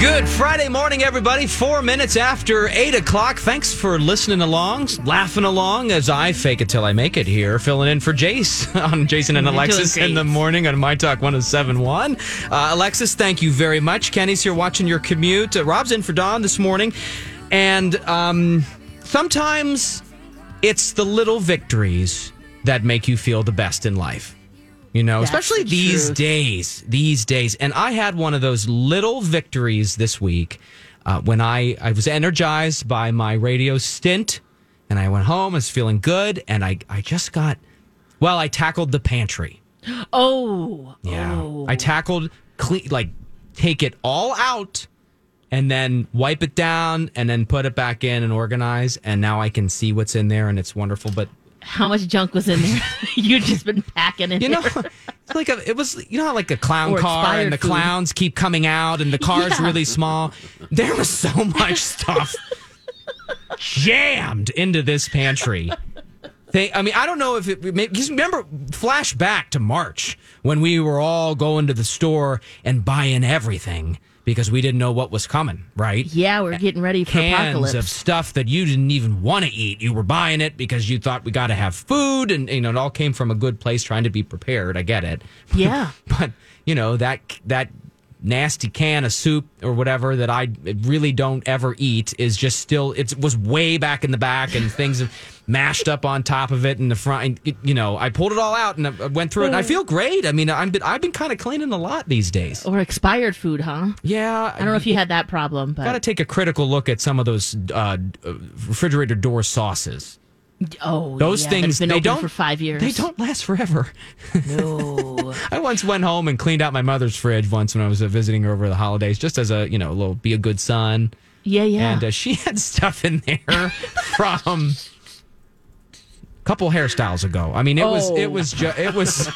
Good Friday morning, everybody. Four minutes after eight o'clock. Thanks for listening along, laughing along as I fake it till I make it here, filling in for Jace on Jason and Alexis in the morning on My Talk 1071. Uh, Alexis, thank you very much. Kenny's here watching your commute. Uh, Rob's in for Dawn this morning. And um, sometimes it's the little victories that make you feel the best in life. You know, That's especially the these truth. days, these days. And I had one of those little victories this week uh, when I, I was energized by my radio stint and I went home, I was feeling good, and I, I just got, well, I tackled the pantry. Oh, Yeah. oh. I tackled, clean, like, take it all out and then wipe it down and then put it back in and organize. And now I can see what's in there and it's wonderful. But How much junk was in there? You've just been packing in You know, there. it's like a, it was, you know, how like a clown Or car and the food. clowns keep coming out and the car's Yeah. really small. There was so much stuff jammed into this pantry. They, I mean, I don't know if it, maybe, because remember, flash back to March when we were all going to the store and buying everything because we didn't know what was coming, right? Yeah, we're getting ready for cans apocalypse. of stuff that you didn't even want to eat. You were buying it because you thought we got to have food, and you know it all came from a good place, trying to be prepared. I get it. Yeah. but you know that that nasty can of soup or whatever that I really don't ever eat is just still it was way back in the back and things mashed up on top of it in the front. And, it- you know, I pulled it all out and I went through it. And I feel great. I mean, I'm I've been kind of cleaning a lot these days. or expired food, huh? Yeah, I don't know if you had that problem, but Got to take a critical look at some of those uh, refrigerator door sauces. Oh, Those yeah, things they don't for five years. They don't last forever. No. I once went home and cleaned out my mother's fridge once when I was uh, visiting her over the holidays, just as a you know, a little be a good son. yeah, yeah. And uh, she had stuff in there from a couple hairstyles ago. I mean, it was Oh. it was ju- it was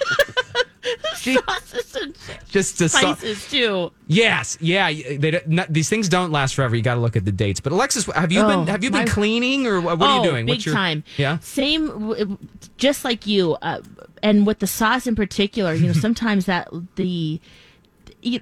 Sauces and just so- spices too. yes, yeah. They these things don't last forever. You got to look at the dates. But Alexis, have you Oh, been have you been my- cleaning or what oh, are you doing? Big What's your time. Yeah. Same, just like you, uh, and with the sauce in particular. You know, sometimes that the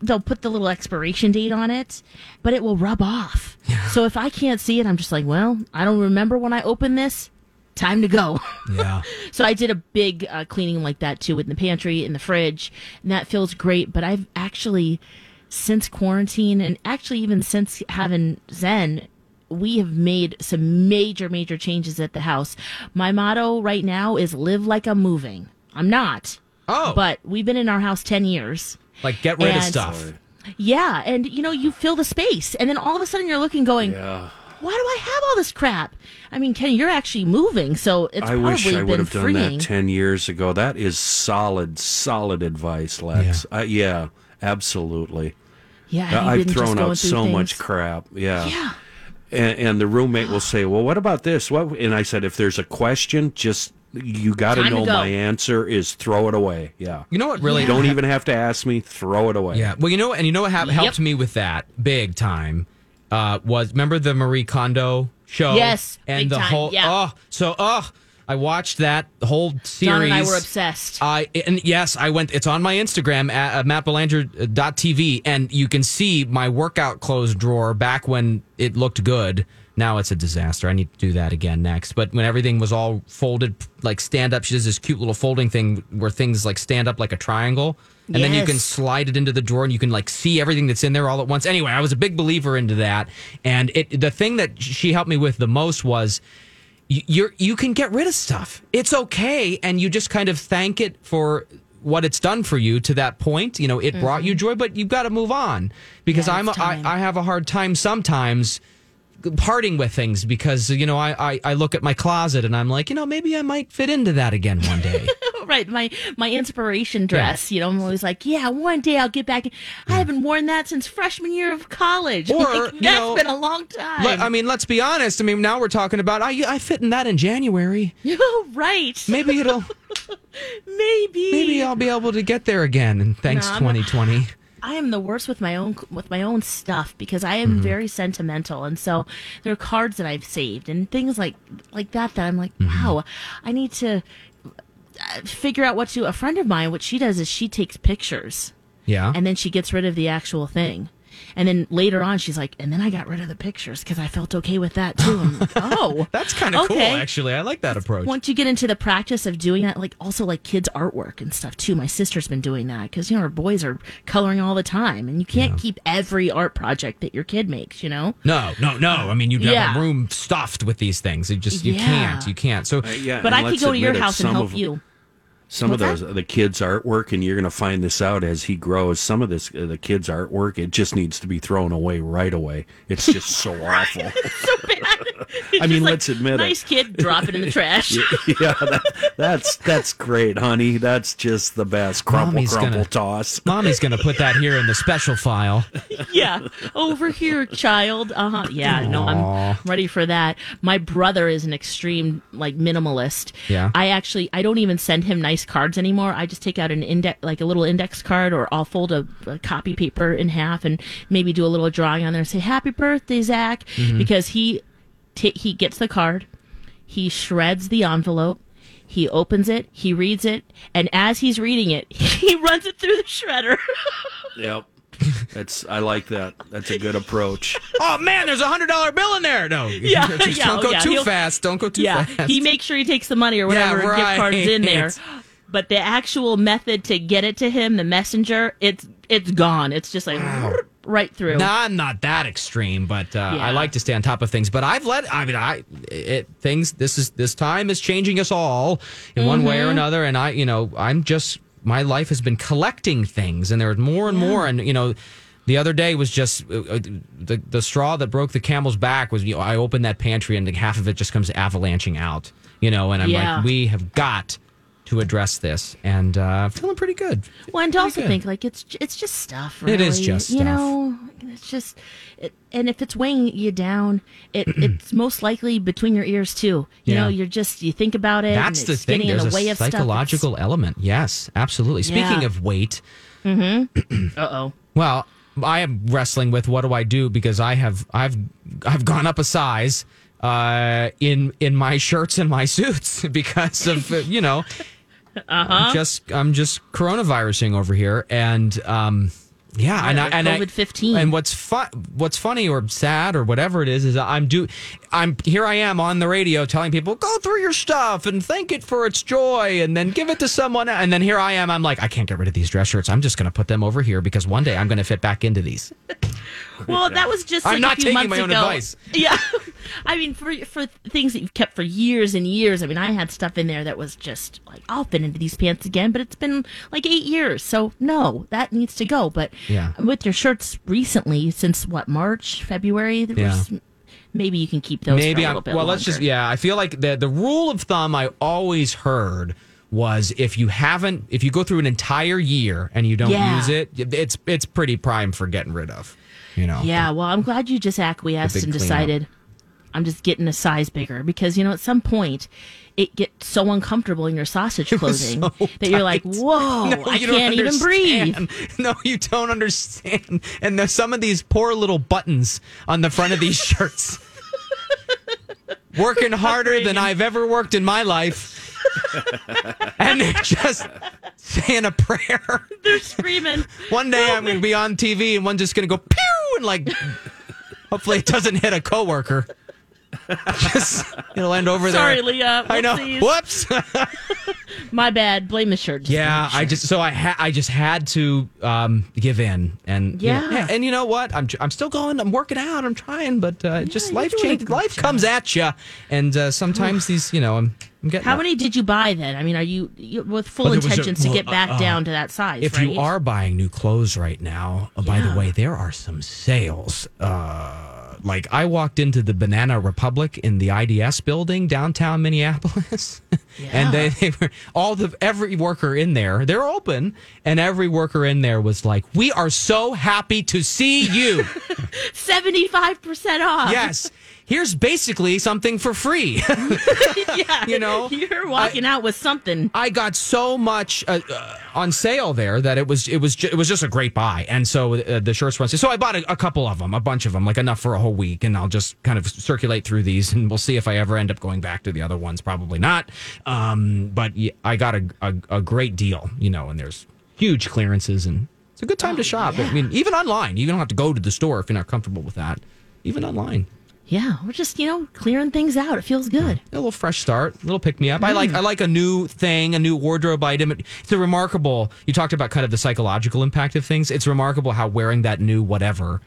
they'll put the little expiration date on it, but it will rub off. So if I can't see it, I'm just like, well, I don't remember when I opened this. Time to go. Yeah. So I did a big uh, cleaning like that too in the pantry, in the fridge, and that feels great. But I've actually, since quarantine and actually even since having Zen, we have made some major, major changes at the house. My motto right now is live like I'm moving. I'm not. Oh. But we've been in our house 10 years. Like get rid of stuff. Yeah. And, you know, you fill the space. And then all of a sudden you're looking, going, Yeah. Why do I have all this crap? I mean, Kenny, you're actually moving. So it's I probably wish I would have done freeing. that 10 years ago. That is solid, solid advice, Lex. Yeah, uh, yeah absolutely. Yeah. have I've thrown out through so much crap. Yeah. Yeah. And, and the roommate will say, Well, what about this? What? And I said, If there's a question, just you got to know go. my answer is throw it away. Yeah. You know what really You don't even have to ask me, throw it away. Yeah. Well, you know, and you know what hap- Yep. helped me with that big time uh, was remember the Marie Kondo show? Yes, and big the time, whole yeah. oh, so oh, I watched that whole series. John and I were obsessed. I and yes, I went. It's on my Instagram at uh, mattbelanger.tv, and you can see my workout clothes drawer back when it looked good Now it's a disaster. I need to do that again next. But when everything was all folded, like stand up, she does this cute little folding thing where things like stand up like a triangle. And then you can slide it into the drawer and you can like see everything that's in there all at once. Anyway, I was a big believer into that. And it the thing that she helped me with the most was you're you can get rid of stuff. It's okay, and you just kind of thank it for what it's done for you to that point. You know, it brought you mm-hmm. joy, but you've got to move on because Yeah, I'm a, I. I have a hard time sometimes parting with things because you know I, I I look at my closet and I'm like you know maybe I might fit into that again one day. right my my inspiration dress you know i'm always like yeah one day i'll get back i haven't worn that since freshman year of college Or, Like, that's know, been a long time Let- I mean, let's be honest. I mean, now we're talking about I I fit in that in January. oh, right Maybe it'll maybe maybe I'll be able to get there again. And thanks No, I'm- 2020. I am the worst with my own with my own stuff because I am very sentimental, and so there are cards that I've saved and things like like that that I'm like, wow, I need to uh, figure out what to. A friend of mine, what she does is she takes pictures Yeah. and then she gets rid of the actual thing. And then later on, she's like, and then I got rid of the pictures because I felt okay with that too. I'm like, oh, That's kind of cool, actually. I like that approach. Once you get into the practice of doing that, like also like kids' artwork and stuff too. My sister's been doing that because you know her boys are coloring all the time, and you can't keep every art project that your kid makes. You know, No, no, no. Uh, I mean, you'd have Yeah. a room stuffed with these things. You just you Yeah. can't. You can't. So yeah, but I could go to your house and help of- you. Some of What's those the kids' artwork, and you're going to find this out as he grows. Some of this uh, the kids' artwork, it just needs to be thrown away right away. It's just so awful. so bad. I mean, like, let's admit it. nice kid, drop it in the trash. it. yeah, that, that's that's great, honey. That's just the best. Crumple, Mommy's crumple, gonna- toss. mommy's going to put that here in the special file. yeah, over here, child. Uh huh. Yeah, no, I'm ready for that. My brother is an extreme like minimalist. Yeah. I actually I don't even send him nice cards anymore. I just take out an index like a little index card, or I'll fold a, a copy paper in half and maybe do a little drawing on there. and Say happy birthday, Zach, mm-hmm. because he t- he gets the card, he shreds the envelope. He opens it, he reads it, and as he's reading it, he runs it through the shredder. Yep. That's I like that. That's a good approach. Oh man, there's a hundred dollar bill in there. No, Yeah, just yeah, don't oh, go yeah, oh, too he'll- fast. Don't go too yeah, fast. he makes sure he takes the money or whatever Yeah, gift card is in there. But the actual method to get it to him, the messenger, it's it's gone. It's just like right through. No, I'm not that extreme, but uh, I like to stay on top of things. But I've let, I mean, I it things. This is this time is changing us all in one way or Mm-hmm. another, and I, you know, I'm just my life has been collecting things, and there are more and more, and you know. The other day was just uh, uh, the the straw that broke the camel's back was you know I opened that pantry and half of it just comes avalanching out you know and I'm Yeah. like we have got to address this and uh, feeling pretty good. well, and to also good. think like it's it's just stuff. Really. It is just you stuff. know. It's just, it, and if it's weighing you down, it it's most likely between your ears too. You Yeah. know, you're just you think about it. That's the thing. There's the way a of stuff. psychological element. Yes, absolutely. Speaking Yeah. of weight, Uh oh. well, I am wrestling with what do I do because I have I've I've gone up a size uh, in in my shirts and my suits because of you know uh-huh. just I'm just coronavirusing over here and um yeah, and I and I- COVID-19. and what's fun what's funny or sad or whatever it is is I'm do I'm here I am on the radio telling people go through your stuff and thank it for its joy and then give it to someone and then here I am I'm like I can't get rid of these dress shirts I'm just going to put them over here because one day I'm going to fit back into these. Well, that was just I'm not a few taking months my own ago. advice. Yeah, I mean, for for things that you've kept for years and years. I mean, I had stuff in there that was just like I'll fit into these pants again, but it's been like eight years, so no, that needs to go. But Yeah. with your shirts recently, since what March, February, there Yeah. was- maybe you can keep those. Maybe I'm little bit well let's just yeah I feel like the the rule of thumb I always heard was if you haven't if you go through an entire year and you don't Yeah. use it it's it's pretty prime for getting rid of you know Yeah, well, I'm glad you just acquiesced and cleanup. decided I'm just getting a size bigger because you know at some point it gets so uncomfortable in your sausage clothing so that you're like, whoa, No, I you can't even breathe. No, you don't understand. And there's some of these poor little buttons on the front of these shirts. Working harder than I've ever worked in my life. and they're just saying a prayer. They're screaming. One day I'm going to be on TV and one's just going to go pew like, hopefully it doesn't hit a coworker. It'll end over Sorry, there. Sorry, Leah. I know. Whoops. My bad. Blame the shirt. Just yeah, the I just so I ha- I just had to um, give in, and you know, Yeah. and you know what? I'm I'm still going. I'm working out. I'm trying, but uh, just life changes. Life job. comes at you, and uh, sometimes these, you know, I'm I'm getting. How many did you buy then? I mean, are you, you with full Well, there a- intentions to get back uh, down to that size? If right? you are buying new clothes right now, uh, by the way, there are some sales. Uh, like I walked into the Banana Republic in the IDS building downtown Minneapolis, and they, they were all the every worker in there. They're open, and every worker in there was like, "We are so happy to see you." seventy five percent off. yes, here's basically something for free. yeah. You know, you're walking out with something. I got so much uh, uh, on sale there that it was it was ju- it was just a great buy, and so uh, the shirts went. So I bought a, a couple of them, a bunch of them, like enough for a whole week, and I'll just kind of circulate through these, and we'll see if I ever end up going back to the other ones. Probably not, um, but yeah, I got a, a a great deal, you know, and there's huge clearances, and it's a good time to shop. I mean, even online, you don't have to go to the store if you're not comfortable with that. Even online. Yeah, we're just you know clearing things out. It feels good. a little fresh start, a little pick me up. I like mm. I like a new thing, a new wardrobe item. It's a remarkable. You talked about kind of the psychological impact of things. It's remarkable how wearing that new whatever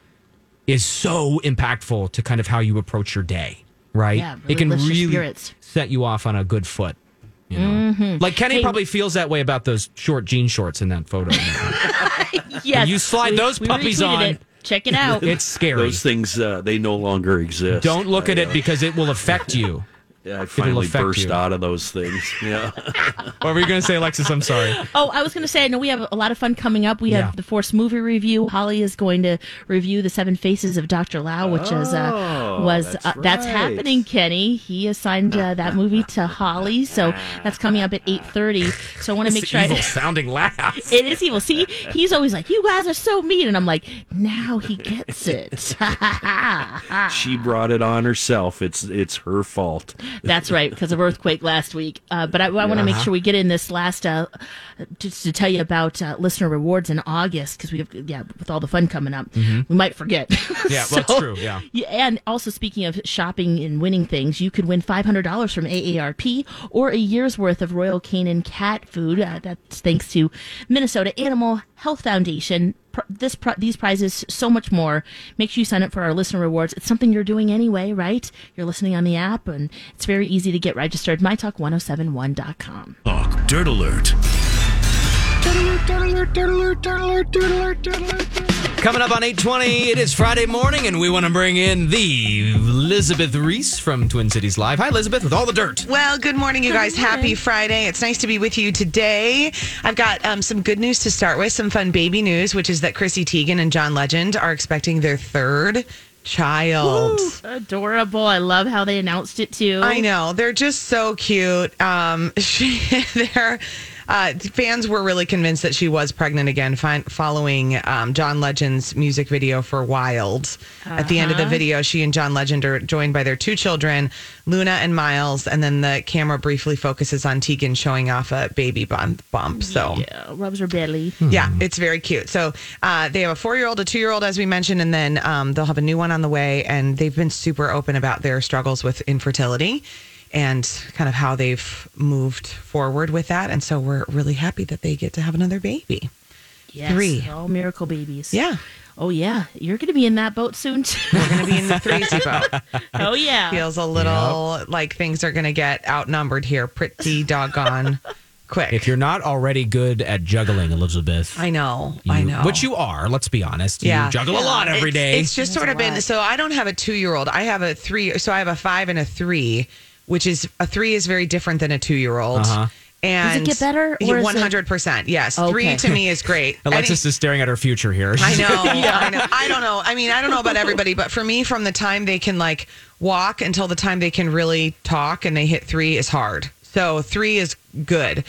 is so impactful to kind of how you approach your day. Right? Yeah, it can really set you off on a good foot. You know, mm-hmm. like Kenny Hey- probably feels that way about those short jean shorts in that photo. Yes, you slide those puppies on. It. Check it out. it's scary. Those things uh, they no longer exist. Don't look at I, it because it will affect you. I finally burst you. out of those things. Yeah. What were you going to say, Alexis? I'm sorry. Oh, I was going to say, I know we have a lot of fun coming up. We Yeah. have the Force movie review. Holly is going to review the Seven Faces of Dr. Lao, which is uh, Oh, was that's uh, that's happening. Kenny he assigned uh, that movie to Holly, so that's coming up at eight thirty. So I want to make sure. evil I, sounding laugh. it is evil. See, he's always like, "You guys are so mean," and I'm like, "Now he gets it." she brought it on herself. It's it's her fault. That's right, because of earthquake last week. Uh, but I, I want to make sure we get in this last, uh, just to tell you about uh, listener rewards in August, because we have, yeah, with all the fun coming up, we might forget. Mm-hmm. Yeah, well, it's true, yeah. And also, speaking of shopping and winning things, you could win $500 from AARP or a year's worth of Royal Canin cat food. Uh, that's thanks to Minnesota Animal Health Foundation. Pr- This pri- these prizes, so much more. Make sure you sign up for our listener rewards. It's something you're doing anyway, right? You're listening on the app, and it's very easy to get registered. MyTalk1071.com. Talk Dirt Alert. Coming up on 820, it is Friday morning, and we want to bring in the Elizabeth Ries from Twin Cities Live. Hi, Elizabeth, with all the dirt. Well, good morning, you guys. Happy Friday. It's nice to be with you today. I've got um, some good news to start with, some fun baby news, which is that Chrissy Teigen and John Legend are expecting their third child. Adorable. I love how they announced it too. I know. They're just so cute. Um, she, they're. Uh, fans were really convinced that she was pregnant again fi- following um, John Legend's music video for Wild. At the end of the video, she and John Legend are joined by their two children, Luna and Miles, and then the camera briefly focuses on Teigen showing off a baby bump. bump. So, Yeah, rubs her belly. yeah, it's very cute. So uh, they have a four year old, a two year old, as we mentioned, and then um, they'll have a new one on the way. And they've been super open about their struggles with infertility and kind of how they've moved forward with that. And so we're really happy that they get to have another baby. Yes, Three. all miracle babies. Yeah, Oh yeah, you're going to be in that boat soon too. we're going to be in the threesy boat. oh yeah. Feels a little like things are going to get outnumbered here pretty doggone quick. If you're not already good at juggling, Elizabeth, I know, you- I know. Which you are, let's be honest. Yeah. You juggle a lot every It's- day. It's just sort of been so I don't have a two year old. I have a three so I have a five and a three, which is a three is very different than a two year old. Uh-huh. And Does it get better, or is it- One hundred percent. Yes. Okay. Three to me is great. Alexis is staring at her future here. I know. I know. I don't know. I mean, I don't know about everybody, but for me, from the time they can like walk until the time they can really talk and they hit three is hard. So three is good.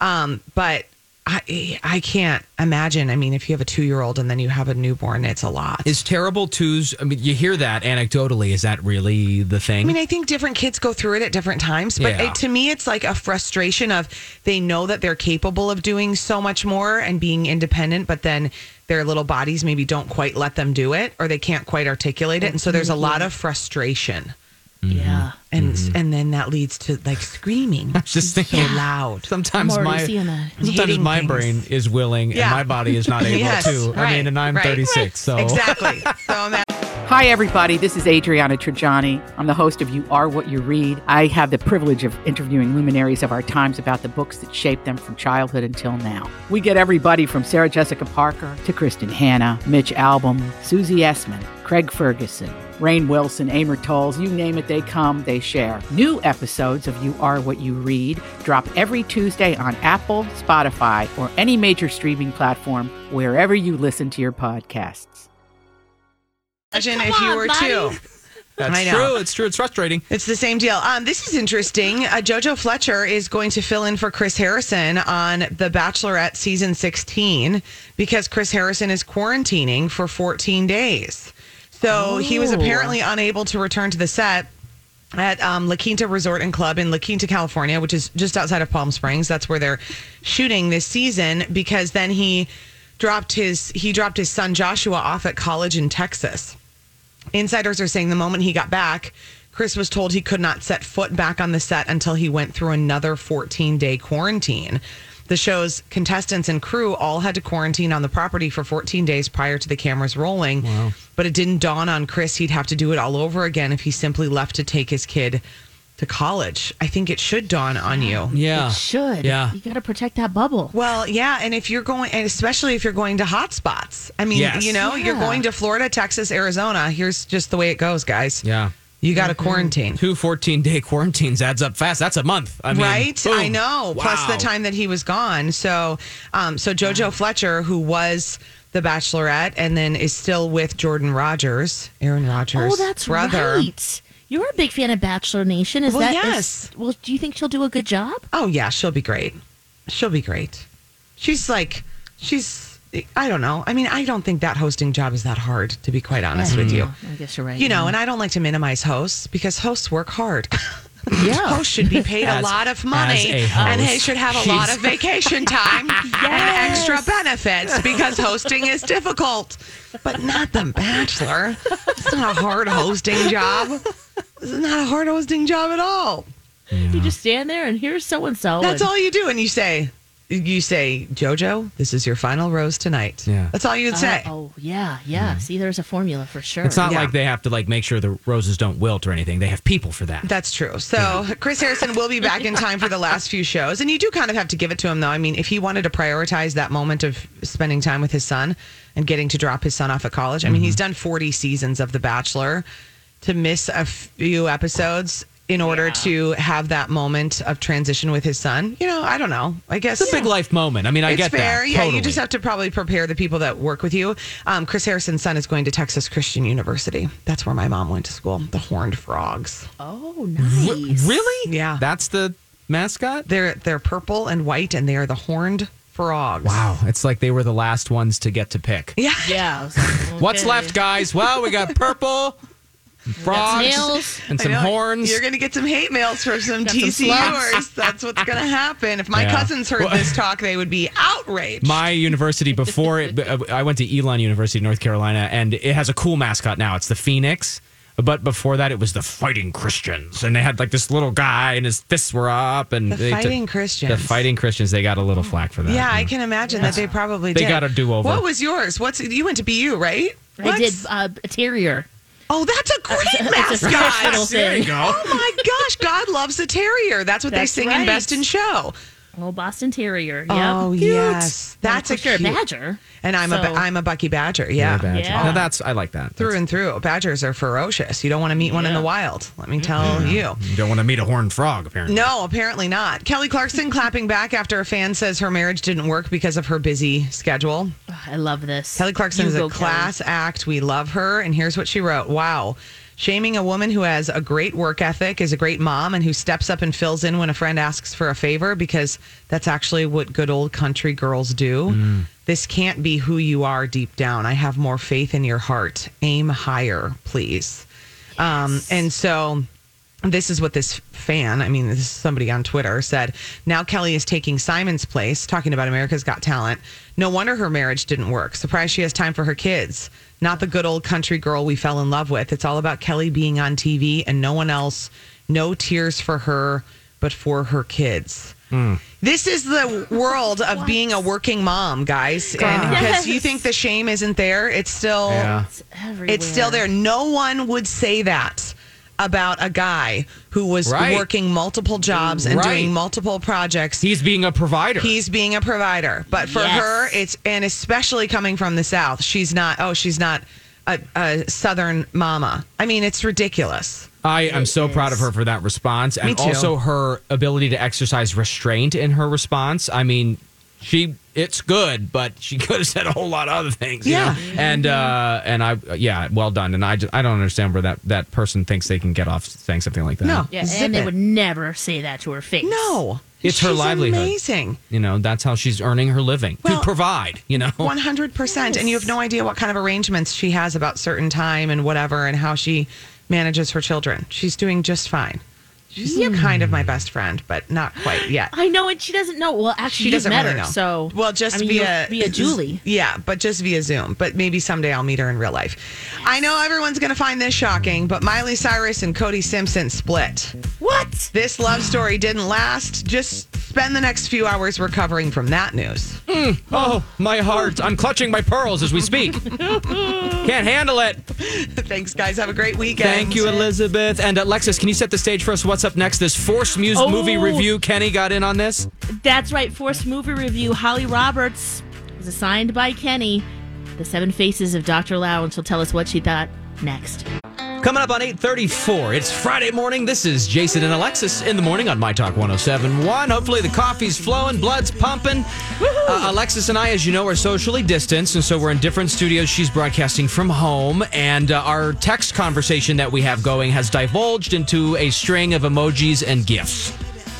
Um, but I I can't imagine. I mean, if you have a two year old and then you have a newborn, it's a lot. Is terrible twos? I mean, you hear that anecdotally. Is that really the thing? I mean, I think different kids go through it at different times, but Yeah. it, to me, it's like a frustration of they know that they're capable of doing so much more and being independent, but then their little bodies maybe don't quite let them do it or they can't quite articulate it. And so there's a lot mm-hmm. of frustration Mm-hmm. Yeah. and mm-hmm. and then that leads to like screaming. Just so thinking, loud. sometimes I'm my seeing sometimes Hitting my things. brain is willing Yeah. and my body is not able Yes, to. I right, mean, and I'm right. 36, so Exactly. So I'm at- Hi, everybody. This is Adriana Trigiani. I'm the host of You Are What You Read. I have the privilege of interviewing luminaries of our times about the books that shaped them from childhood until now. We get everybody from Sarah Jessica Parker to Kristin Hannah, Mitch Albom, Susie Essman, Craig Ferguson, Rainn Wilson, Amor Towles, you name it, they come, they share. New episodes of You Are What You Read drop every Tuesday on Apple, Spotify, or any major streaming platform wherever you listen to your podcasts. Imagine Come if you on, were buddy. too. that's true. It's true. It's frustrating. It's the same deal. Um, this is interesting. Uh, JoJo Fletcher is going to fill in for Chris Harrison on The Bachelorette season 16 because Chris Harrison is quarantining for 14 days. So he was Oh. apparently unable to return to the set at um, La Quinta Resort and Club in La Quinta, California, which is just outside of Palm Springs. That's where they're shooting this season because then he dropped his he dropped his son Joshua off at college in Texas. Insiders are saying the moment he got back, Chris was told he could not set foot back on the set until he went through another 14 day quarantine. The show's contestants and crew all had to quarantine on the property for 14 days prior to the cameras rolling. But it didn't dawn on Chris he'd have to do it all over again if he simply left to take his kid to college. I think it should dawn on you. Yeah. It should. Yeah. You got to protect that bubble. Well, yeah, and if you're going, and especially if you're going to hot spots, I mean, Yes. you know, you're going to Florida, Texas, Arizona. Here's just the way it goes, guys. Yeah. You got to quarantine. Two 14 day quarantines adds up fast. That's a month. I mean, right boom. i know plus the time that he was gone so um so jojo fletcher who was the bachelorette and then is still with jordan rodgers aaron rodgers Oh, that's brother right. You're a big fan of Bachelor Nation. Is Well, that? is- yes. well, do you think she'll do a good job? oh yeah she'll be great she'll be great she's like she's i don't know i mean i don't think that hosting job is that hard to be quite honest with you I guess you're right. you know and i don't like to minimize hosts because hosts work hard yeah. hosts should be paid a lot of money and they should have a lot of vacation time and extra benefits because hosting is difficult. But not the bachelor. It's not a hard hosting job. This is not a hard hosting job at all. You just stand there and here's so and so. that's all you do and you say you say jojo this is your final rose tonight Yeah. that's all you'd say Oh, oh yeah, yeah. See, there's a formula for sure. It's not Yeah. like they have to like make sure the roses don't wilt or anything. They have people for that. That's true. So Chris Harrison will be back in time for the last few shows. And you do kind of have to give it to him, though. I mean, if he wanted to prioritize that moment of spending time with his son and getting to drop his son off at college, I mean, he's mm-hmm. done 40 seasons of The Bachelor. To miss a few episodes in order to have that moment of transition with his son, you know, I don't know. I guess It's a big life moment. I mean, I it's get fair. that. Yeah, Totally. you just have to probably prepare the people that work with you. Um, Chris Harrison's son is going to Texas Christian University. That's where my mom went to school. The Horned Frogs. Oh, nice. Really? Yeah. That's the mascot? They're they're purple and white, and they are the horned frogs. Wow. It's like they were the last ones to get to pick. Yeah. Yeah. I was like, What's left, guys? Well, we got purple, frogs, nails. and some horns. You're going to get some hate mails from some Got some TCUers. That's what's going to happen. If my Yeah. cousins heard this talk, they would be outraged. My university before it, I went to Elon University, North Carolina, and it has a cool mascot now. It's the Phoenix. But before that, it was the Fighting Christians, and they had like this little guy, and his fists were up, and The they took- Fighting Christians. The Fighting Christians. They got a little flack for that. yeah, I can imagine that they probably They did. got a do-over. What was yours? What's you went to BU, right? I What? did uh, a terrier. Oh, that's a great It's a mascot. special little thing. Oh my gosh, God loves a terrier. That's what That's they sing in. Best in Show. Oh, Boston Terrier. Yep. Oh Cute. yes, that's a of course, cute. a badger. And I'm a So- I'm a Bucky Badger. Yeah, Badger. Yeah. Now that's I like that. through That's- and through. Badgers are ferocious. You don't want to meet one in the wild. Let me mm-hmm. tell you. you don't want to meet a horned frog, apparently. No, apparently not. Kelly Clarkson clapping back after a fan says her marriage didn't work because of her busy schedule. Ugh, I love this. Kelly Clarkson You is a go, Kelly. class act. We love her. And here's what she wrote Wow. Shaming a woman who has a great work ethic, is a great mom, and who steps up and fills in when a friend asks for a favor because that's actually what good old country girls do. This can't be who you are deep down. I have more faith in your heart. Aim higher, please. Um, and so this is what this fan, I mean, this is somebody on Twitter said. Now Kelly is taking Simon's place, talking about America's Got Talent. No wonder her marriage didn't work. Surprised she has time for her kids. Not the good old country girl we fell in love with. It's all about Kelly being on TV and no one else. No tears for her, but for her kids. Hmm. This is the world of being a working mom, guys. And because you think the shame isn't there, it's still Yeah. Everywhere. it's still there. No one would say that about a guy who was Right. working multiple jobs and Right. doing multiple projects. He's being a provider. He's being a provider. But for Yes. her, it's, and especially coming from the South, she's not, oh, she's not a, a Southern mama. I mean, it's ridiculous. I am so proud of her for that response and also her ability to exercise restraint in her response. I mean, she it's good, but she could have said a whole lot of other things. you Yeah. know? and uh, and I yeah, well done. And I just, I don't understand where that that person thinks they can get off saying something like that. No. Yeah, Zip and they would never say that to her face. No. It's her livelihood. Amazing. you know that's how she's earning her living Well, to provide. You know, 100%. And you have no idea what kind of arrangements she has about certain time and whatever and how she manages her children. She's doing just fine. She's kind of my hmm. best friend, but not quite yet. I know, and she doesn't know. Well, actually, She you've doesn't met really her, know. So, well, just I mean, via via Julie. Yeah, but just via Zoom. But maybe someday I'll meet her in real life. I know everyone's going to find this shocking, but Miley Cyrus and Cody Simpson split. What? This love story didn't last. Just spend the next few hours recovering from that news. Hmm. oh my heart! I'm clutching my pearls as we speak. Can't handle it. Thanks, guys. Have a great weekend. Thank you, Elizabeth. And uh, Alexis, can you set the stage for us? What's up next? This Force Muse Oh. movie review. Kenny got in on this. That's right. Force movie review. Holly Roberts was assigned by Kenny. The Seven Faces of Dr. Lao, and she'll tell us what she thought next. Coming up on 834, it's Friday morning. This is Jason and Alexis in the morning on My Talk 1071. Hopefully the coffee's flowing, blood's pumping. Uh, Alexis and I, as you know, are socially distanced, and so we're in different studios. She's broadcasting from home, and uh, our text conversation that we have going has divulged into a string of emojis and gifs.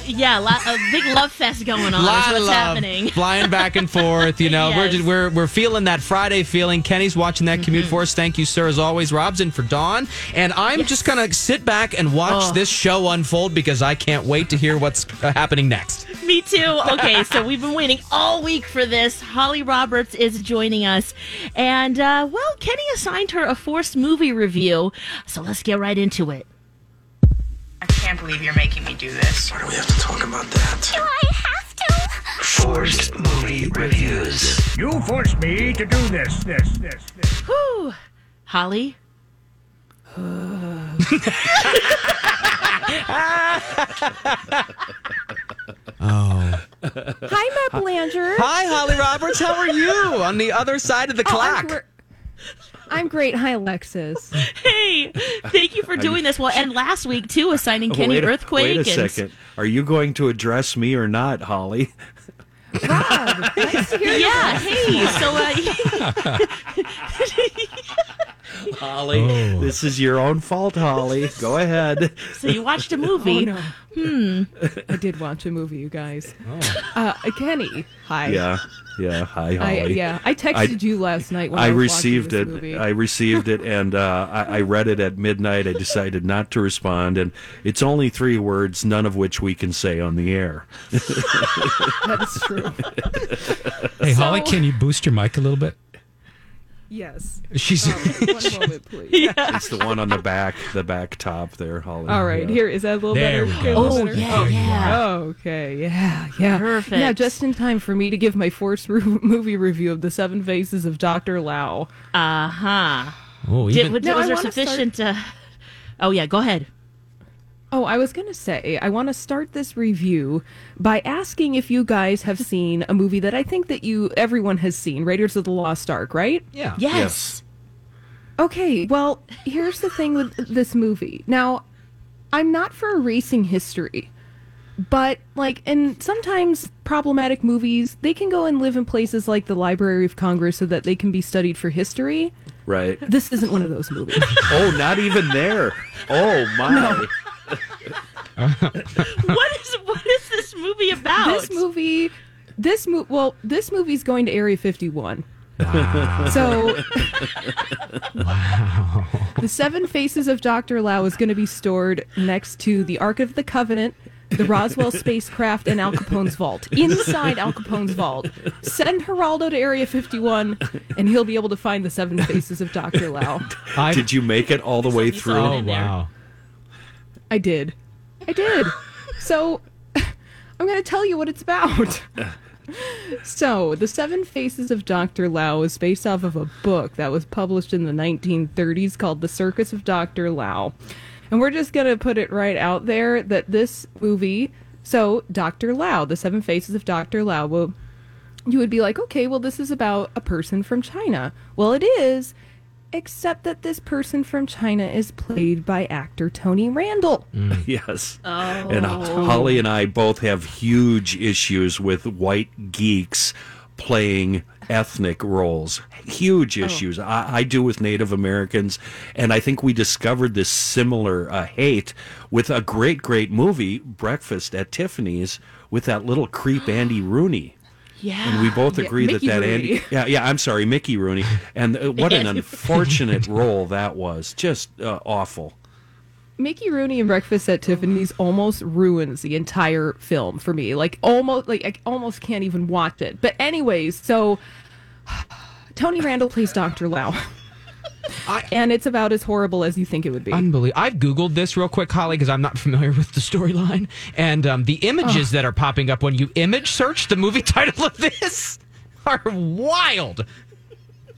Yeah, a, big love fest going on. lot what's love happening. flying back and forth. You know, we're, just, we're we're feeling that Friday feeling. Kenny's watching that Mm-hmm. commute for us. Thank you, sir, as always. Rob's in for Dawn, and I'm just gonna sit back and watch Oh. this show unfold because I can't wait to hear what's uh, happening next. Me too. Okay, so we've been waiting all week for this. Holly Roberts is joining us. And, uh, well, Kenny assigned her a forced movie review. So let's get right into it. I can't believe you're making me do this. Why do we have to talk about that? Do I have to? Forced movie reviews. You forced me to do this, this, this, this. Whew. Holly? Oh. Hi, Matt Belanger. Hi, Holly Roberts. How are you on the other side of the Oh, I'm, clock? Gr- I'm great. Hi, Alexis. Hey, thank you for doing this. Well, and last week, too, assigning Kenny wait a, Earthquake. Wait a and- second. Are you going to address me or not, Holly? Rob, nice to hear you. Yeah, hey, so uh, Holly, Oh. this is your own fault, Holly. Go ahead. so you watched a Oh, movie. no. Hmm. I did watch a movie, you guys. Uh, Kenny, hi. Yeah, yeah. Hi, I, Holly. yeah, I texted you last night when I, I was received watching it. movie. I received it, and uh, I, I read it at midnight. I decided not to respond, and it's only three words, none of which we can say on the air. that is true. Hey, Holly, can you boost your mic a little bit? Yes. She's Um, one moment, please. It's the one on the back, the back top there, Holly. All right, Yeah. here is that a little There better? we go. A little Oh, better? yeah, yeah. Okay, yeah, yeah. Perfect. Yeah, just in time for me to give my forced ru- movie review of The Seven Faces of Dr. Lao. Uh huh. oh, Did, even was No, I there wanna start- sufficient? Uh... Oh, yeah, go ahead. Oh, I was going to say, I want to start this review by asking if you guys have seen a movie that I think that you everyone has seen, Raiders of the Lost Ark, right? yeah. Yes. Okay, well, here's the thing with this movie. Now, I'm not for erasing history, but like, and sometimes problematic movies, they can go and live in places like the Library of Congress so that they can be studied for history. Right. This isn't one of those movies. Oh, not even there. Oh my. What is what is this movie about? this movie, this movie. well, this movie's going to Area 51. So, wow. the Seven Faces of Dr. Lao is going to be stored next to the Ark of the Covenant, the Roswell spacecraft and Al Capone's vault. Inside Al Capone's vault, send Geraldo to Area 51, and he'll be able to find the seven faces of Dr. Lao. I, Did you make it all the way through? oh in there. Oh, wow. I did. I did. So I'm going to tell you what it's about. So, The Seven Faces of Dr. Lao is based off of a book that was published in the 1930s called The Circus of Dr. Lao. And we're just going to put it right out there that this movie, so Dr. Lao, The Seven Faces of Dr. Lao, well, you would be like, okay, well, this is about a person from China. Well, it is, except that this person from China is played by actor Tony Randall. Yes. Oh. And Holly and I both have huge issues with white geeks playing ethnic roles. Huge issues. I, I do with Native Americans. And I think we discovered this similar uh, hate with a great, great movie, Breakfast at Tiffany's, with that little creep Andy Rooney. Yeah. And we both agree that Mickey that Rooney. Andy, yeah, yeah, I'm sorry, Mickey Rooney, and uh, what an unfortunate role that was, just uh, awful. Mickey Rooney in Breakfast at Tiffany's almost ruins the entire film for me. Like almost like I almost can't even watch it. But anyways, so Tony Randall plays Dr. Lao. and it's about as horrible as you think it would be. Unbelievable. I've Googled this real quick, Holly, because I'm not familiar with the storyline. And um, the images that are popping up when you image search the movie title of this are wild.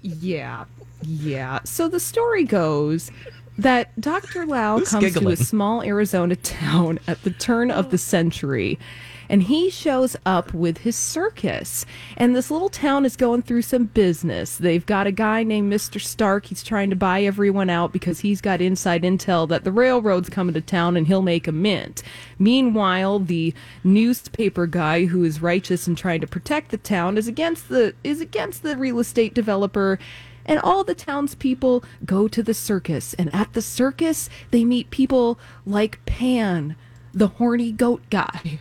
Yeah. Yeah. So the story goes that Dr. Lao Who's comes to a small Arizona town at the turn of the century. And he shows up with his circus. And this little town is going through some business. They've got a guy named Mr. Stark. He's trying to buy everyone out because he's got inside intel that the railroad's coming to town and he'll make a mint. Meanwhile, the newspaper guy who is righteous and trying to protect the town is against the is against the real estate developer and all the townspeople go to the circus. And at the circus, they meet people like Pan, the horny goat guy.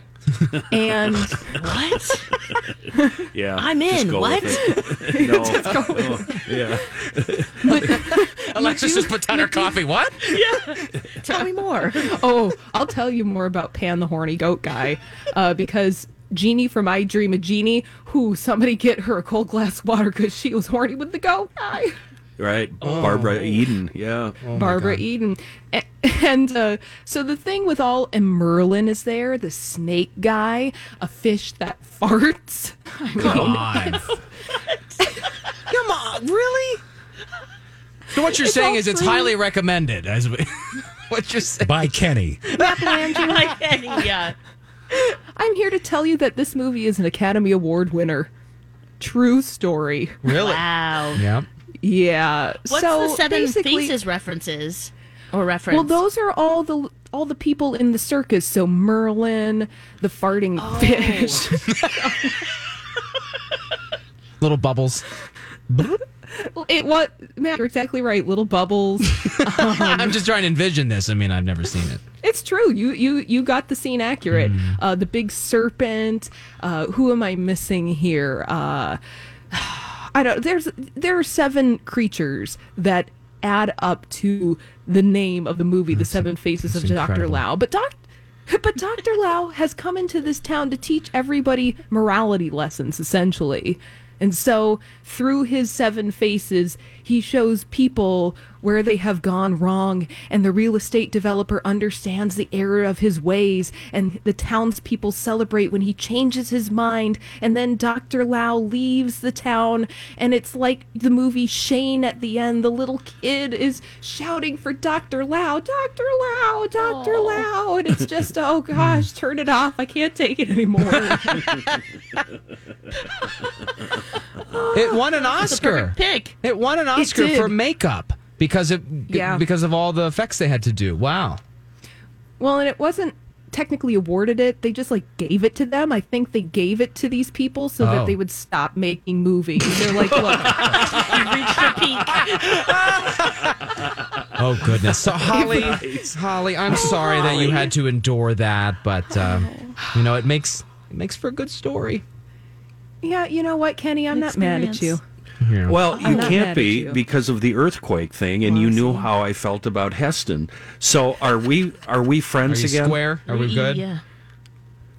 And What? Yeah, I'm in. go What? with it. no, oh, yeah. Alexis just put down her coffee. What? Yeah. Tell me more. oh, I'll tell you more about Pan, the horny goat guy, uh, because Jeannie from I Dream of Jeannie, who somebody get her a cold glass of water because she was horny with the goat guy. Right, Barbara Eden. Yeah, Barbara Eden. A- And uh, so the thing with all, and Merlin is there, the snake guy, a fish that farts. I mean, Come on. Come on, really? So what you're It's saying all is it's free. highly recommended. As we, what you're saying? By Kenny. yeah. I'm here to tell you that this movie is an Academy Award winner. True story. Really? Wow. Yeah. Yeah. What's so the seven basically- faces references or reference? Well, those are all the all the people in the circus. So Merlin, the farting Oh. fish. Little bubbles. it what Matt, you're exactly right. Little bubbles. I'm just trying to envision this. I mean, I've never seen it. It's true. You you you got the scene accurate. Mm. Uh, the big serpent. Uh, who am I missing here? Uh, I don't. There's there are seven creatures that add up to the name of the movie, The Seven Faces of that's Doctor. Lao. But Doc. But Dr. Lao has come into this town to teach everybody morality lessons, essentially. And so, through his seven faces, he shows people where they have gone wrong, and the real estate developer understands the error of his ways, and the townspeople celebrate when he changes his mind, and then Dr. Lao leaves the town, and it's like the movie Shane at the end. The little kid is shouting for Dr. Lao, Dr. Lao, Dr. Lao, and it's just, oh gosh, turn it off. I can't take it anymore. It won an Oscar. pick. It won an Oscar did. for makeup because of Yeah. because of all the effects they had to do. Wow. Well, and it wasn't technically awarded it. They just like gave it to them. I think they gave it to these people so Oh. that they would stop making movies. They're like, look, you reached for peak. Oh goodness. So Holly, Holly, I'm sorry that you had to endure that, but um, you know it makes it makes for a good story. yeah, you know what, Kenny, I'm not mad at you. Experience. Well, you I'm not can't be you. because of the earthquake thing, and you knew how I felt about Heston. So are we? Are we Are friends you again? square? Are we good? Yeah.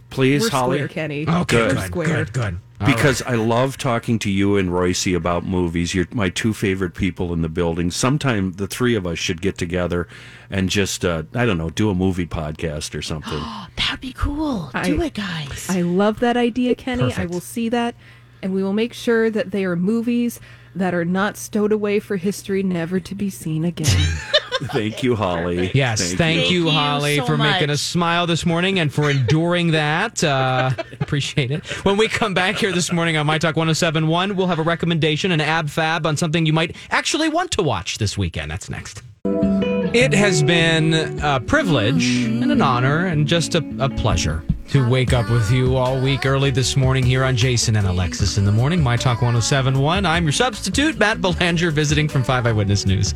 please, We're Holly? square, Kenny. Okay, Good. good, Square. good, good. All because I love talking to you and Royce about movies. You're my two favorite people in the building. Sometime the three of us should get together and just, uh, I don't know, do a movie podcast or something. That'd be cool. Do it, guys. I love that idea, Kenny. I will see that, and we will make sure that they are movies that are not stowed away for history, never to be seen again. Thank you, Holly. Yes, thank, you, Thank you Holly, so for making us smile this morning and for enduring that. Uh, appreciate it. When we come back here this morning on My Talk 1071, we'll have a recommendation, an ab fab on something you might actually want to watch this weekend. That's next. It has been a privilege and an honor and just a, a pleasure to wake up with you all week early this morning here on Jason and Alexis in the morning, My Talk 1071. I'm your substitute, Matt Belanger, visiting from 5 Eyewitness News.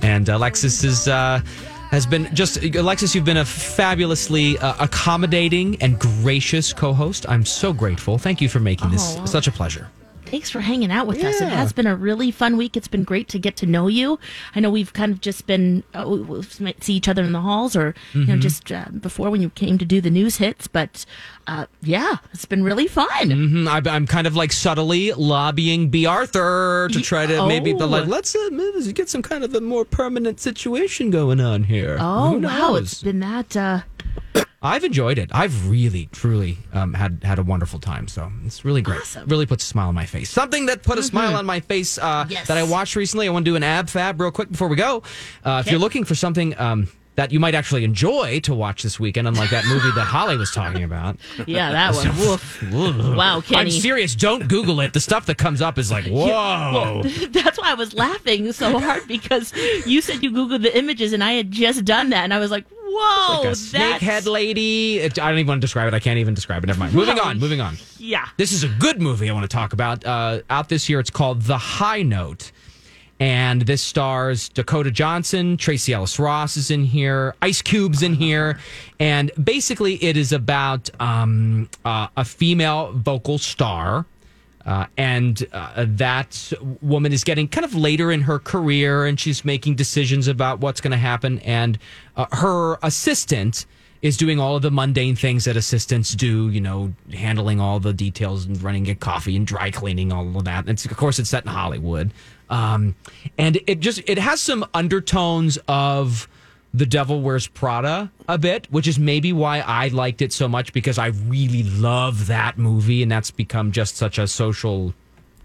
And Alexis is. Uh, has been just Alexis. You've been a fabulously uh, accommodating and gracious co-host. I'm so grateful. Thank you for making this Oh. such a pleasure. Thanks for hanging out with us. It has been a really fun week. It's been great to get to know you. I know we've kind of just been uh, we- might see each other in the halls or you know Mhm. just uh, before when you came to do the news hits, but uh, yeah, it's been really fun. hmm I, I'm kind of like subtly lobbying B. Arthur to try to maybe oh. like let's uh, get some kind of a more permanent situation going on here. Oh wow, it's been that. I've enjoyed it. I've really, truly um, had had a wonderful time. So it's really great. Really puts a smile on my face. Something that put a smile on my face uh, Yes. that I watched recently. I want to do an ab fab real quick before we go. Uh, If you're looking for something. Um, that you might actually enjoy to watch this weekend, unlike that movie that Holly was talking about. yeah, that one. Woof. Wow, Kenny. I'm serious. Don't Google it. The stuff that comes up is like, whoa. Yeah, well, that's why I was laughing so hard because you said you googled the images and I had just done that and I was like, "Whoa, like a snakehead lady. It, I don't even want to describe it. I can't even describe it. Never mind. Moving on. Moving on. yeah." This is a good movie I want to talk about. Uh, out this year, it's called The High Note. And this stars Dakota Johnson, Tracee Ellis Ross is in here, Ice Cube's in here. And basically, it is about um, uh, a female vocal star. Uh, and uh, that woman is getting kind of later in her career and she's making decisions about what's going to happen. And uh, her assistant is doing all of the mundane things that assistants do, you know, handling all the details and running a coffee and dry cleaning, all of that. And it's, of course, it's set in Hollywood. Um, and it just it has some undertones of the Devil Wears Prada a bit, which is maybe why I liked it so much because I really love that movie, and that's become just such a social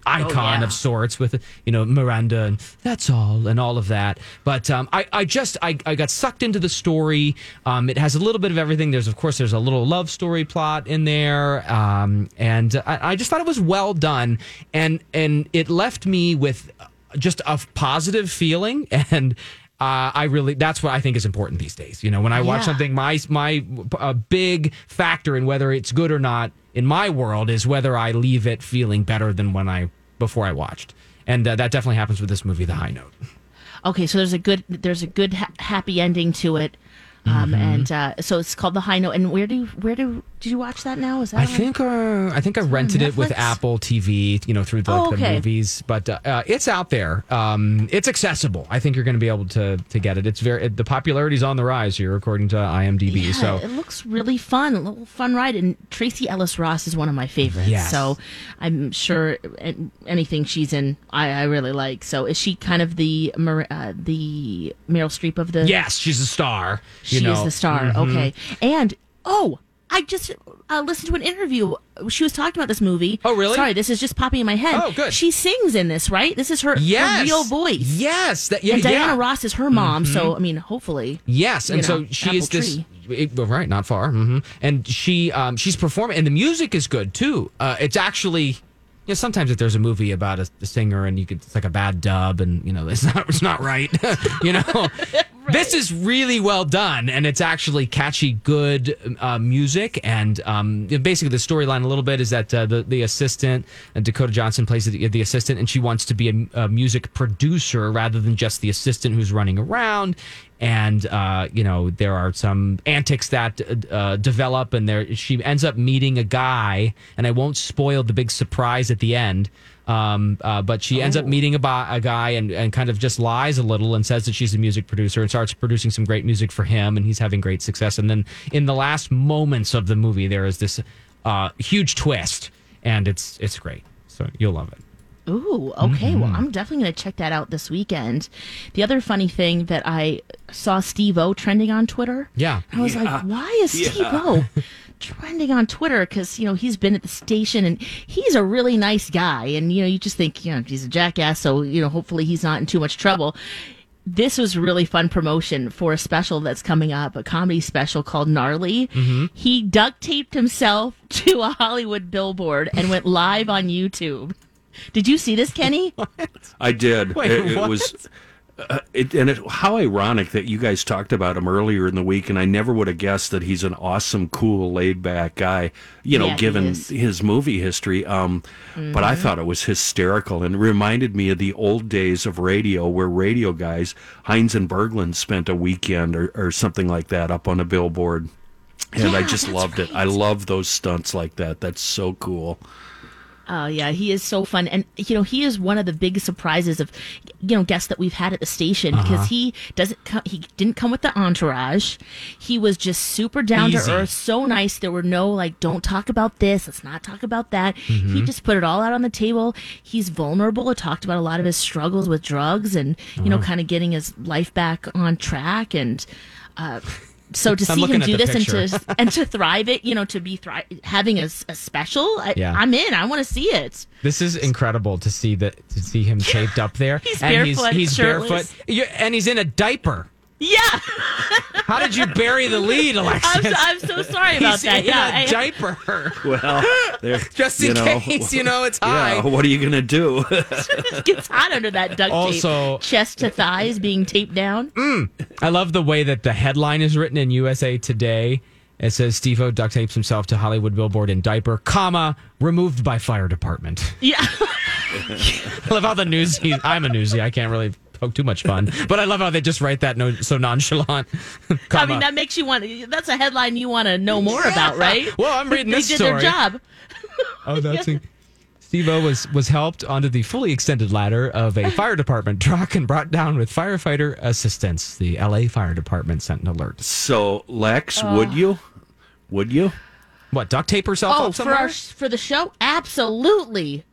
icon yeah. of sorts with you know Miranda and that's all and all of that. But um, I I just I, I got sucked into the story. Um, it has a little bit of everything. There's of course there's a little love story plot in there, um, and I, I just thought it was well done, and and it left me with just a positive feeling and. Uh, I really that's what I think is important these days. You know, when I watch Yeah. something, my my a big factor in whether it's good or not in my world is whether I leave it feeling better than when I before I watched, and uh, that definitely happens with this movie, The High Note. Okay, so there's a good there's a good ha- happy ending to it. Um, Mhm. and uh, so it's called the High Note. And where do where do did you watch that now? Is that I on- think uh, I think I rented it with Apple TV, you know, through the, Oh, the movies. But uh, uh, it's out there. Um, it's accessible. I think you're going to be able to to get it. It's very it, the popularity's on the rise here, according to IMDb. Yeah, so it looks really fun, a little fun ride. And Tracee Ellis Ross is one of my favorites. Yes. So I'm sure anything she's in, I, I really like. So is she kind of the uh, the Meryl Streep of the? yes, she's a star. she you know. is the star. Mhm. Okay, and oh, I just uh, listened to an interview. She was talking about this movie. Oh, really? Sorry, this is just popping in my head. Oh, good. She sings in this, right? This is her, her real voice. Yes, that, yeah, and Diana yeah. Mm-hmm. Ross is her mom. So I mean, hopefully. Yes, and you so she apple is this. it- right, not far. hmm And she, um, she's performing, and the music is good too. Uh, it's actually, you know, sometimes if there's a movie about a, a singer and you could, it's like a bad dub, and you know, it's not, it's not right. you know, this is really well done, and it's actually catchy, good uh, music. And um, basically, the storyline a little bit is that uh, the the assistant, uh, Dakota Johnson plays the, the assistant, and she wants to be a, a music producer rather than just the assistant who's running around and uh, you know there are some antics that uh, develop, and there she ends up meeting a guy, and I won't spoil the big surprise at the end. Um, uh, but she ends up meeting a, bi- a guy and, and kind of just lies a little and says that she's a music producer and starts producing some great music for him and he's having great success. And then in the last moments of the movie, there is this uh, huge twist and it's it's great. So you'll love it. Ooh, okay. Well, Mm-hmm. I'm definitely going to check that out this weekend. The other funny thing that I saw Steve-O trending on Twitter. Yeah. I was like, why is Steve-O trending on Twitter? Because, you know, he's been at the station and he's a really nice guy. And, you know, you just think, you know, he's a jackass. So, you know, hopefully he's not in too much trouble. This was really fun promotion for a special that's coming up, a comedy special called Gnarly. Mm-hmm. He duct taped himself to a Hollywood billboard and went live on YouTube. Did you see this, Kenny? I did. Wait, it, it what? was, uh, it, and it, how ironic that you guys talked about him earlier in the week, and I never would have guessed that he's an awesome, cool, laid back guy. You know, Yeah, given his movie history. Um, But Mm-hmm. I thought it was hysterical and reminded me of the old days of radio, where radio guys, Heinz and Berglund, spent a weekend or, or something like that up on a billboard. And I just loved it. I love those stunts like that. That's so cool. Oh yeah, he is so fun, and you know he is one of the big surprises of you know guests that we've had at the station Uh-huh. because he doesn't come, he didn't come with the entourage. He was just super down Easy. to earth, so nice. There were no like, don't talk about this, let's not talk about that. Mm-hmm. He just put it all out on the table. He's vulnerable. Talked about a lot of his struggles with drugs and you Uh-huh. know kind of getting his life back on track and. Uh, so to I'm see him do this and to and to thrive it, you know, to be thri- having a special, I, Yeah. I'm in. I want to see it. This is incredible to see that to see him taped up there. He's and barefoot, he's, he's barefoot. And he's in a diaper. Yeah, How did you bury the lead, Alexis? I'm so, I'm so sorry about he's that. in Yeah, a I- diaper. Well, Just in you know, case, you know, it's Yeah, what are you going to do? it gets hot under that duct Also- tape. Chest to thighs being taped down. Mm. I love the way that the headline is written in USA Today. It says Steve-O duct tapes himself to Hollywood billboard in diaper, comma, removed by fire department. Yeah, I love how the news. I'm a newsie. I can't really poke too much fun, but I love how they just write that no, so nonchalant. I mean that makes you want. That's a headline you want to know more about, right? Well, I'm reading they this did story. their job. Oh, that's a, Steve-O was was helped onto the fully extended ladder of a fire department truck and brought down with firefighter assistance. The LA Fire Department sent an alert. so, Lex, uh. would you? Would you? What duct tape herself Oh, up for somewhere? our, for the show, absolutely.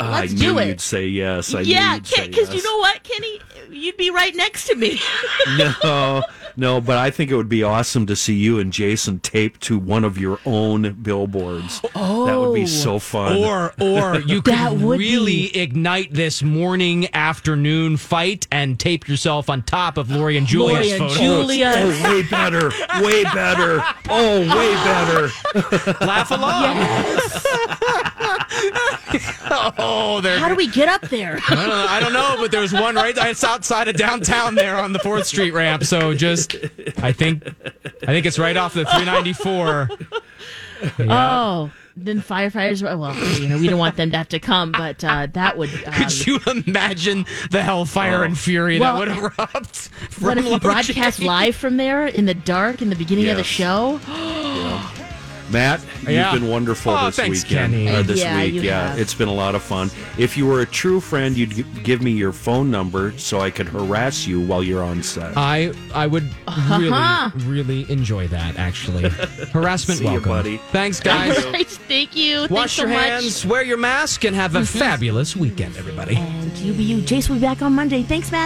Uh, I Let's knew do it. you'd say yes. I yeah, knew you'd because you know what, Kenny, you'd be right next to me. No, no, but I think it would be awesome to see you and Jason taped to one of your own billboards. Oh, that would be so oh, fun. Or or you could would really ignite this morning afternoon fight and tape yourself on top of Lori and Julia's Lori and photo. Julia. oh, way better, way better. Oh, way better. Laugh along. Oh, there. How do we get up there? I don't, know, I don't know, but there's one right. It's outside of downtown there on the Fourth Street ramp. So just, I think, I think it's right off the 394. Oh, then firefighters. Well, you know, we don't want them to have to come, but uh, that would. Um, Could you imagine the hellfire and fury Well, that would erupt? From what if we Lori broadcast live from there in the dark in the beginning of the Yes. show? Matt, Yeah. you've been wonderful Oh, this thanks, weekend. Kenny. Or this Yeah, week, you yeah, have. it's been a lot of fun. If you were a true friend, you'd g- give me your phone number so I could harass you while you're on set. I I would Uh-huh. really really enjoy that. Actually, harassment See you, welcome. buddy. Thanks, guys. All right, thank you. Thanks Wash so your much. hands, wear your mask, and have a fabulous weekend, everybody. And you be you. Jace will be back on Monday. Thanks, Matt.